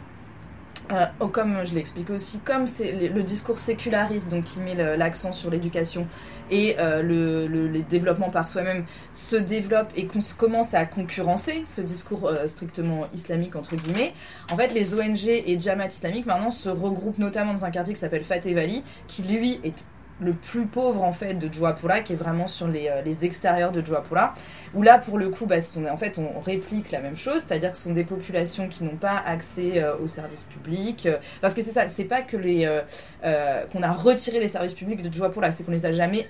euh, oh, comme je l'explique aussi, comme c'est le, discours séculariste, donc qui met l'accent sur l'éducation et euh, le, développement par soi-même, se développe et commence à concurrencer ce discours euh, strictement islamique, entre guillemets, en fait, les ONG et Jamaat islamique maintenant se regroupent notamment dans un quartier qui s'appelle Fateh Valley, qui lui est le plus pauvre en fait de Joapura, qui est vraiment sur les, les extérieurs de Joapura. Où là, pour le coup, bah, en fait, on réplique la même chose, c'est-à-dire que ce sont des populations qui n'ont pas accès euh, aux services publics. Euh, parce que c'est ça, c'est pas que les euh, qu'on a retiré les services publics de Joie c'est qu'on les a jamais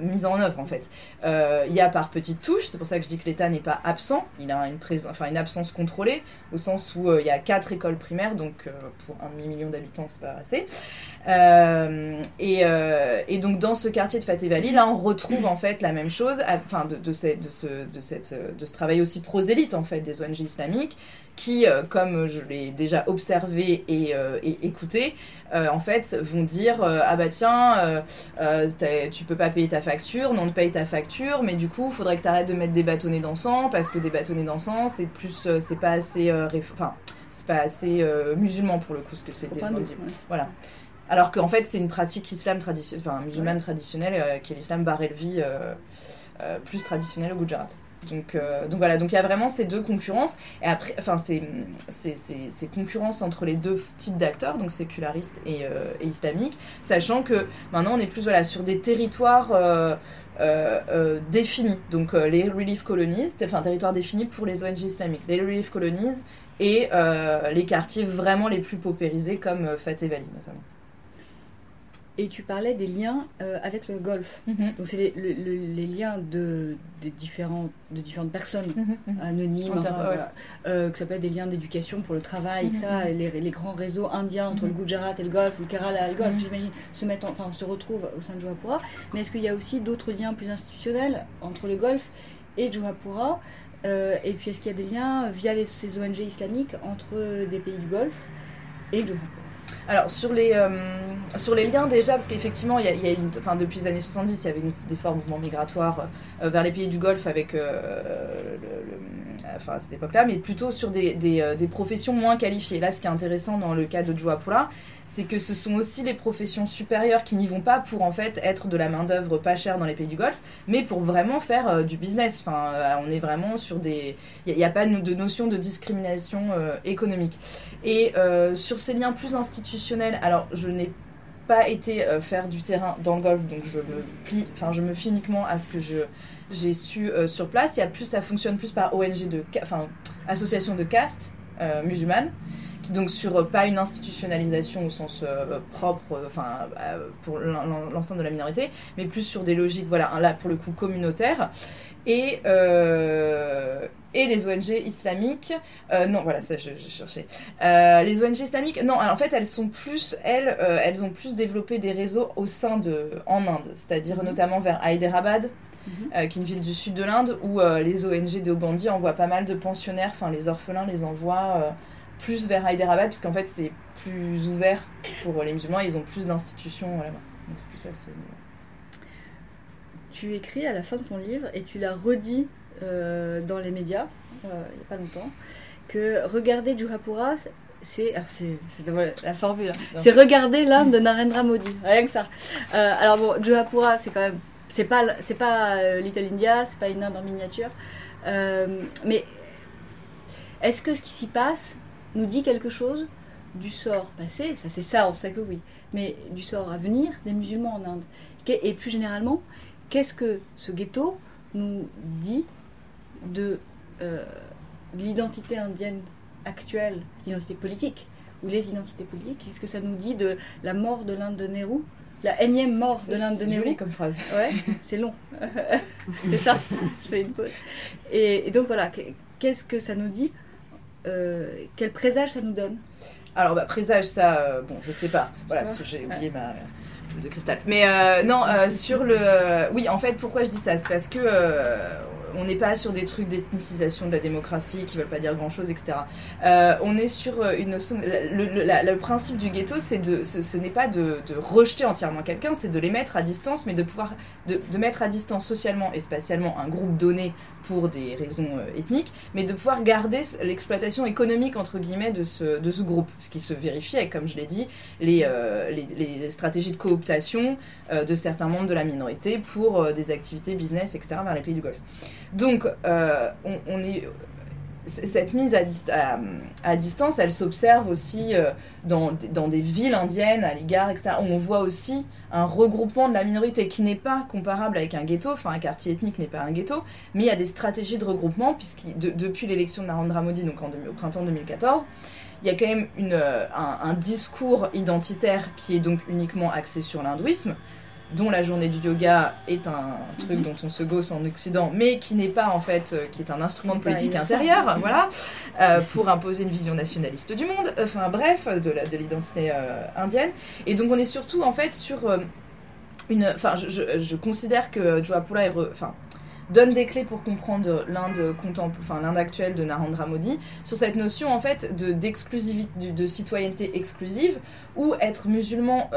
mis en œuvre en fait. Il y a par petites touches, c'est pour ça que je dis que l'État n'est pas absent. Il a une présence, enfin une absence contrôlée, au sens où il y a quatre écoles primaires, donc pour un demi million d'habitants, c'est pas assez. Et, et, donc dans ce quartier de Fateh là, on retrouve en fait la même chose, enfin de, de, ce, de, cette, de ce travail aussi prosélyte en fait des ONG islamiques qui, euh, comme je l'ai déjà observé et, euh, écouté, euh, en fait, vont dire ah bah tiens, tu peux pas payer ta facture, non, on te paye ta facture, mais du coup, il faudrait que tu arrêtes de mettre des bâtonnets d'encens parce que des bâtonnets d'encens, c'est plus, c'est pas assez, enfin, c'est pas assez musulman pour le coup, ce que c'est Voilà. Alors qu'en fait, c'est une pratique islam enfin musulmane traditionnelle, qui est l'islam barelvi euh, plus traditionnel au Gujarat. Donc, euh, donc voilà, donc il y a vraiment ces deux concurrences et après, enfin ces, ces, ces, concurrences entre les deux types d'acteurs, donc sécularistes et, euh, et, islamiques, sachant que maintenant on est plus voilà sur des territoires définis. Donc les relief colonies, enfin territoires définis pour les ONG islamiques. Les relief colonies et les quartiers vraiment les plus paupérisés comme Fateh Valley notamment. Et tu parlais des liens euh, avec le golf. Mhm. Donc, c'est les, les, liens de, des différents, de différentes personnes mhm, mhm. anonymes, enfin, euh, que ça peut être des liens d'éducation pour le travail, etc. Les, les, grands réseaux indiens entre le Gujarat et le golf, le Kerala et le golf, j'imagine, se, mettent enfin, se retrouvent au sein de Johapura. Mais est-ce qu'il y a aussi d'autres liens plus institutionnels entre le golf et Johapura euh, Et puis, est-ce qu'il y a des liens via les, ces ONG islamiques entre des pays du golfe et Johapura? Alors sur les, euh, sur les liens déjà, parce qu'effectivement, il y a, une, enfin, depuis les années 70, il y avait des forts mouvements migratoires euh, vers les pays du Golfe avec, euh, enfin, à cette époque-là, mais plutôt sur des, professions moins qualifiées. Là, ce qui est intéressant dans le cas de Joapula, c'est que ce sont aussi les professions supérieures qui n'y vont pas pour en fait être de la main d'œuvre pas chère dans les pays du Golfe, mais pour vraiment faire euh, du business. Enfin, euh, on est vraiment sur des, il n'y a, pas de notion de discrimination euh, économique. Et sur ces liens plus institutionnels, alors je n'ai pas été faire du terrain dans le Golfe, donc je me plie, enfin je me fie uniquement à ce que je j'ai su sur place. Il y a plus, ça fonctionne plus par ONG de, enfin association de caste musulmane donc sur euh, pas une institutionnalisation au sens euh, propre, euh, enfin pour l'ensemble de la minorité, mais plus sur des logiques, voilà, là pour le coup communautaires. Et, et les ONG islamiques, non, voilà, ça je, cherchais. les ONG islamiques, non, en fait, elles sont plus, elles, elles ont plus développé des réseaux au sein de, en Inde, c'est-à-dire mhm. notamment vers Hyderabad, mhm. qui est une ville du sud de l'Inde, où les ONG de Obandi envoient pas mal de pensionnaires, enfin les orphelins les envoient plus vers Hyderabad, puisqu'en fait c'est plus ouvert pour les musulmans, ils ont plus d'institutions là-bas. Donc c'est plus ça. Tu écris à la fin de ton livre et tu l'as redit euh, dans les médias euh, il n'y a pas longtemps que regarder Juhapura, c'est c'est la formule hein. c'est regarder l'Inde de Narendra Modi rien que ça euh, alors bon Juhapura c'est quand même c'est pas c'est pas Little India c'est pas une Inde en miniature mais est-ce que ce qui s'y passe nous dit quelque chose du sort passé, ça c'est ça, on sait que oui, mais du sort à venir des musulmans en Inde. Et plus généralement, qu'est-ce que ce ghetto nous dit de euh, l'identité indienne actuelle, l'identité politique, ou les identités politiques? Qu'est-ce que ça nous dit de la mort de l'Inde de Nehru? La énième mort de l'Inde de Nehru? comme phrase. Ouais, c'est long. c'est ça. Je fais une pause. Et, et donc voilà, qu'est-ce que ça nous dit quel présage ça nous donne? Alors, bah, présage, ça, euh, bon, je sais pas. Voilà, parce que j'ai oublié ma boule de cristal. Mais euh, non, sur le. oui, en fait, pourquoi je dis ça? C'est parce que on n'est pas sur des trucs d'ethnicisation de la démocratie qui veulent pas dire grand chose, etc. on est sur une notion. Le, principe du ghetto, c'est de, ce, n'est pas de, rejeter entièrement quelqu'un, c'est de les mettre à distance, mais de pouvoir de, mettre à distance socialement et spatialement un groupe donné pour des raisons euh, ethniques, mais de pouvoir garder l'exploitation économique entre guillemets de ce, de ce groupe, ce qui se vérifie comme je l'ai dit, les, euh, les, les, stratégies de cooptation euh, de certains membres de la minorité pour des activités business, etc. vers les pays du Golfe. Donc, on, on est cette mise à, distance, elle s'observe aussi euh, dans, dans, des villes indiennes, à l'égard, etc., on voit aussi un regroupement de la minorité qui n'est pas comparable avec un ghetto, enfin un quartier ethnique n'est pas un ghetto, mais il y a des stratégies de regroupement, puisque depuis l'élection de Narendra Modi, donc au printemps 2014, il y a quand même une, euh, un, un, discours identitaire qui est donc uniquement axé sur l'hindouisme, dont la journée du yoga est un truc dont on se gosse en Occident, mais qui n'est pas en fait, euh, qui est un instrument de politique intérieure, voilà, euh, pour imposer une vision nationaliste du monde, enfin bref, de l'identité euh, indienne. Et donc on est surtout en fait sur une, enfin je, je, considère que Joapula enfin donne des clés pour comprendre l'Inde enfin l'Inde actuelle de Narendra Modi sur cette notion en fait de d'exclusivité, de, citoyenneté exclusive ou être musulman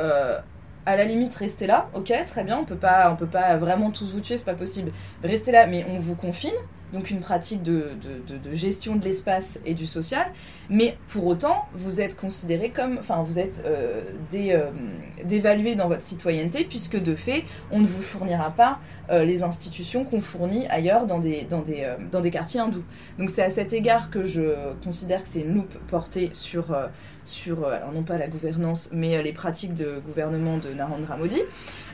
à la limite, restez là, ok, très bien, on peut pas, on peut pas vraiment tous vous tuer, c'est pas possible. Restez là, mais on vous confine, donc une pratique de, de, gestion de l'espace et du social. Mais pour autant, vous êtes considéré comme, enfin, vous êtes euh, euh, dévalué dans votre citoyenneté, puisque de fait, on ne vous fournira pas euh, les institutions qu'on fournit ailleurs dans des, dans des, dans des quartiers hindous. Donc c'est à cet égard que je considère que c'est une loupe portée sur sur, euh, alors non pas la gouvernance, mais euh, les pratiques de gouvernement de Narendra Modi.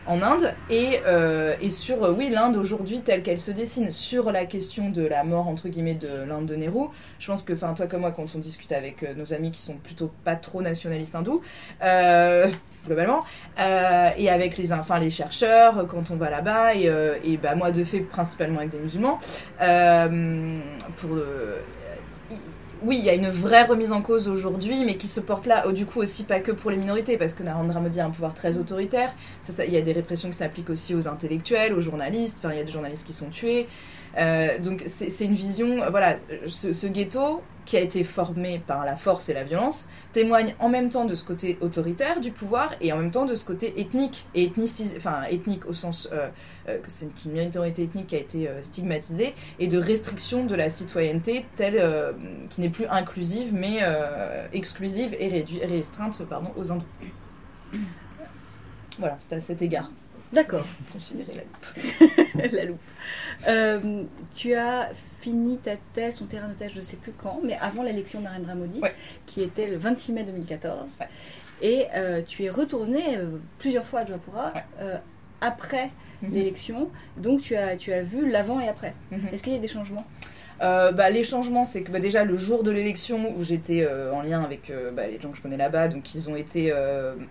En Inde et, euh, et sur euh, oui l'Inde aujourd'hui telle qu'elle se dessine sur la question de la mort entre guillemets de l'Inde de Nehru. Je pense que enfin toi comme moi quand on discute avec euh, nos amis qui sont plutôt pas trop nationalistes hindous globalement et avec les enfin les chercheurs quand on va là-bas et, et bah moi de fait principalement avec des musulmans pour oui, il y a une vraie remise en cause aujourd'hui, mais qui se porte là, oh, du coup aussi pas que pour les minorités, parce que Narendra Modi a un pouvoir très autoritaire. Ça, ça- il y a des répressions qui s'appliquent aussi aux intellectuels, aux journalistes. Enfin, il y a des journalistes qui sont tués. Euh, donc c'est une vision, euh, voilà, ce, ghetto qui a été formé par la force et la violence témoigne en même temps de ce côté autoritaire du pouvoir et en même temps de ce côté ethnique et enfin ethnique au sens euh, que c'est une minorité ethnique qui a été stigmatisée et de restriction de la citoyenneté telle qui n'est plus inclusive mais exclusive et restreinte pardon, aux hindous. Voilà, c'est à cet égard. D'accord. Considérez la la loupe. Euh, tu as fini ta thèse, ton terrain de thèse, je ne sais plus quand, mais avant l'élection de Narendra Modi, Ouais. qui était le 26 mai 2014. Ouais. Et euh, tu es retourné euh, plusieurs fois à Jaipura Ouais. après Mhm. l'élection. Donc tu as, tu as vu l'avant et après. Mhm. Est-ce qu'il y a des changements? Euh, bah, les changements, c'est que bah, déjà le jour de l'élection où j'étais euh, en lien avec euh, bah, les gens que je connais là-bas, donc ils ont été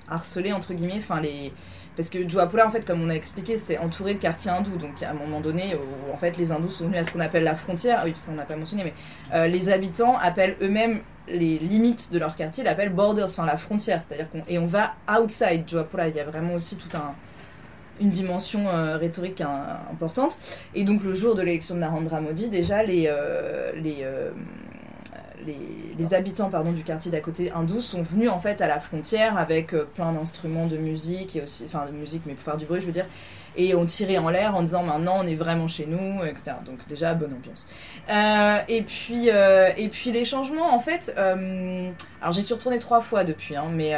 harcelés entre guillemets, enfin les parce que Joapula en fait comme on a expliqué c'est entouré de quartiers hindous. Donc à un moment donné où en fait les hindous sont venus à ce qu'on appelle la frontière. Ah oui ça on n'a pas mentionné mais euh, les habitants appellent eux-mêmes les limites de leur quartier l'appellent borders enfin la frontière. C'est-à-dire qu'on et on va outside Joapula il y a vraiment aussi tout un une dimension euh, rhétorique importante. Et donc le jour de l'élection de Narendra Modi, déjà les, euh, les, euh, les, habitants du quartier d'à côté hindou sont venus en fait à la frontière avec euh, plein d'instruments de musique et aussi, enfin de musique mais pour faire du bruit je veux dire, et ont tiré en l'air en disant maintenant on est vraiment chez nous, etc. Donc déjà bonne ambiance. Euh, et puis euh, et puis les changements en fait, alors j'y suis retournée trois fois depuis, hein, mais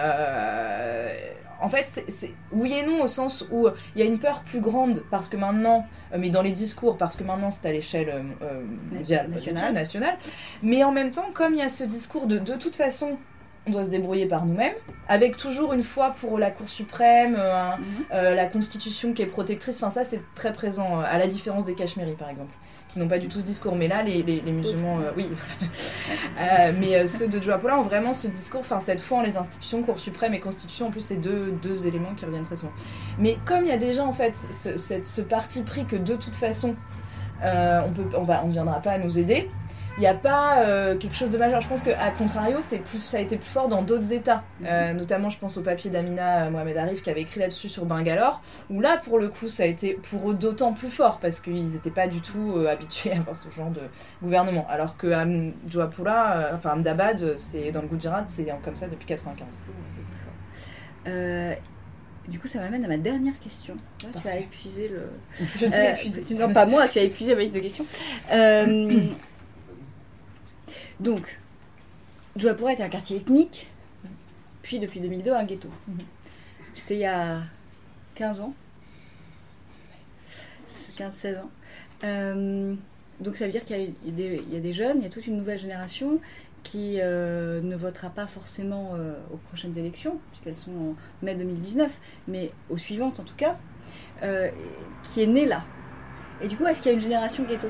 en fait c'est- oui et non au sens où il y a une peur plus grande parce que maintenant, mais dans les discours, parce que maintenant c'est à l'échelle euh, euh, mondiale, Nationale. tout, nationale, mais en même temps, comme il y a ce discours de de toute façon, on doit se débrouiller par nous-mêmes, avec toujours une foi pour la Cour suprême, euh, euh, la Constitution qui est protectrice, enfin ça c'est très présent, euh, à la différence des Cachemiris par exemple, qui n'ont pas du tout ce discours, mais là les, les, les musulmans, euh, oui, voilà. Euh, mais euh, ceux de Joapola ont vraiment ce discours, enfin cette foi en les institutions, Cour suprême et Constitution, en plus c'est deux, deux éléments qui reviennent très souvent. Mais comme il y a déjà en fait ce, ce parti pris que de toute façon on peut, on va, on viendra pas à nous aider. Il n'y a pas euh, quelque chose de majeur. Je pense qu'à contrario, c'est plus, ça a été plus fort dans d'autres États. Euh, notamment, je pense au papier d'Amina euh, Mohamed Arif qui avait écrit là-dessus sur Bangalore, où là, pour le coup, ça a été pour eux d'autant plus fort parce qu'ils n'étaient pas du tout euh, habitués à avoir ce genre de gouvernement. Alors que à euh, enfin Ahmedabad, c'est dans le Gujarat, c'est comme ça depuis 95. Euh, Du coup, ça m'amène à ma dernière question. Là, tu as épuisé le. Je t'ai épuisé. Non, pas moi, tu as épuisé ma liste de questions. Euh, donc, Joapura était un quartier ethnique, puis depuis 2002, un ghetto. Mhm. C'était il y a 15 ans. 15-16 ans. Euh, donc ça veut dire qu'il y, a- il y a des- jeunes, il y a toute une nouvelle génération qui euh, ne votera pas forcément euh, aux prochaines élections, puisqu'elles sont en mai 2019, mais aux suivantes en tout cas, qui est née là. Et du coup, est-ce qu'il y a une génération ghetto?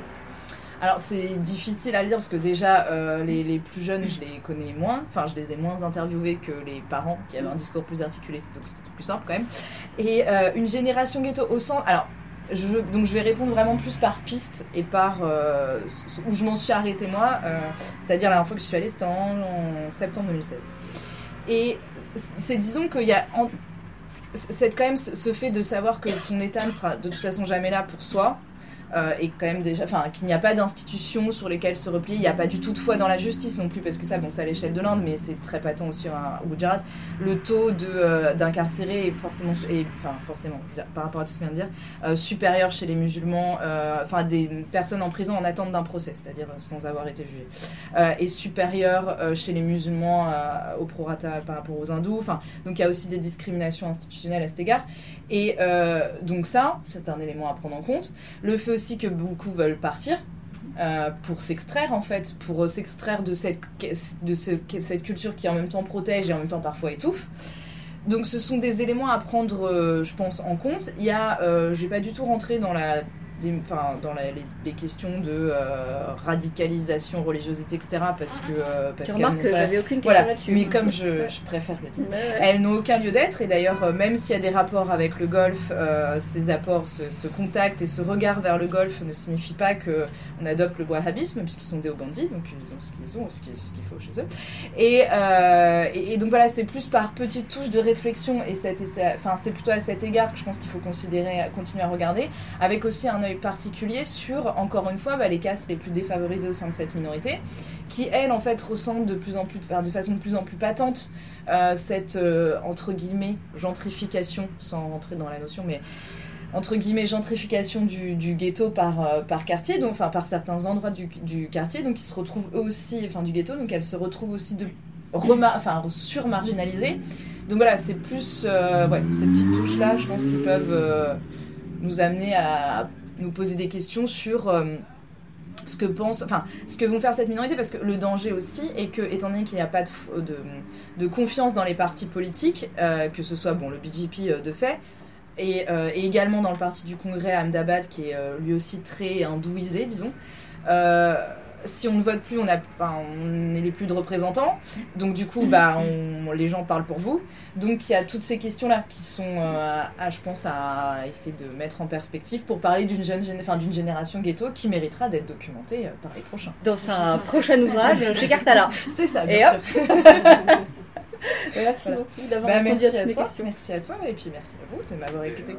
Alors c'est difficile à dire parce que déjà euh, les, plus jeunes je les connais moins, enfin je les ai moins interviewés que les parents qui avaient un discours plus articulé, donc c'était plus simple quand même. Et euh, une génération ghetto au sens, alors je donc je vais répondre vraiment plus par piste et par euh, où je m'en suis arrêtée moi, c'est-à-dire la dernière fois que je suis allée c'était en, septembre 2016. Et c'est disons qu'il y a c'est quand même ce fait de savoir que son état ne sera de toute façon jamais là pour soi euh, et quand même déjà, enfin, qu'il n'y a pas d'institutions sur lesquelles se replier, il n'y a pas du tout de foi dans la justice non plus, parce que ça, bon, c'est à l'échelle de l'Inde, mais c'est très patent aussi à- au Gujarat. Le taux de euh, d'incarcérés est forcément, et, enfin, forcément, je veux dire, par rapport à tout ce que je viens de dire, euh, supérieur chez les musulmans, euh, enfin, des personnes en prison en attente d'un procès, c'est-à-dire euh, sans avoir été jugées, euh, est supérieur chez les musulmans au prorata par rapport aux hindous. Enfin, donc il y a aussi des discriminations institutionnelles à cet égard. Et euh, donc ça, c'est un élément à prendre en compte. Le fait aussi que beaucoup veulent partir euh, pour s'extraire en fait, pour s'extraire de cette culture qui en même temps protège et en même temps parfois étouffe. donc ce sont des éléments à prendre, euh, je pense, en compte. Il y a, je vais pas du tout rentrer dans la des- dans la- les, les questions de euh, radicalisation, religiosité, etc. Parce que euh, parce Tu remarques que j'avais aucune question voilà. là-dessus. Mais comme je, je préfère le dire. Ouais. Elles n'ont aucun lieu d'être et d'ailleurs euh, même s'il y a des rapports avec le golf, euh, ces apports, ce, ce contact et ce regard vers le golf ne signifie pas que on adopte le wahhabisme puisqu'ils sont déobandis donc ils ont ce qu'ils ont, ce qu'il faut chez eux. Et, euh, et, et donc voilà c'est plus par petites touches de réflexion et c'est plutôt à cet égard que je pense qu'il faut considérer, continuer à regarder avec aussi un œil particulier sur encore une fois bah, les castes les plus défavorisées au sein de cette minorité qui elles en fait ressentent de plus en plus, de façon de plus en plus patente euh, cette euh, entre guillemets gentrification, sans rentrer dans la notion, mais entre guillemets gentrification du, ghetto par, euh, par quartier, donc enfin par certains endroits du, quartier, donc ils se retrouvent eux aussi, enfin du ghetto, donc elles se retrouvent aussi de enfin surmarginalisées. Donc voilà, c'est plus euh, ouais, ces petites touches là, je pense qu'ils peuvent nous amener à nous poser des questions sur euh, ce que pense, enfin ce que vont faire cette minorité, parce que le danger aussi est que, étant donné qu'il n'y a pas de, f- de, confiance dans les partis politiques, euh, que ce soit bon le BJP euh, de fait, et, euh, et également dans le parti du Congrès à Ahmedabad, qui est euh, lui aussi très hindouisé, disons. Si on ne vote plus, on n'est plus de représentants. Donc du coup, bah, on- les gens parlent pour vous. Donc il y a toutes ces questions-là qui sont, euh, à, je pense, à essayer de mettre en perspective pour parler d'une jeune, enfin, d'une génération ghetto qui méritera d'être documentée euh, par les prochains. Dans un prochain ouvrage chez Cartala. C'est ça, Et bien hop. sûr. Merci Voilà. beaucoup d'avoir Bah, répondu à mes toi, questions. merci à toi, et puis merci à vous de m'avoir écouté.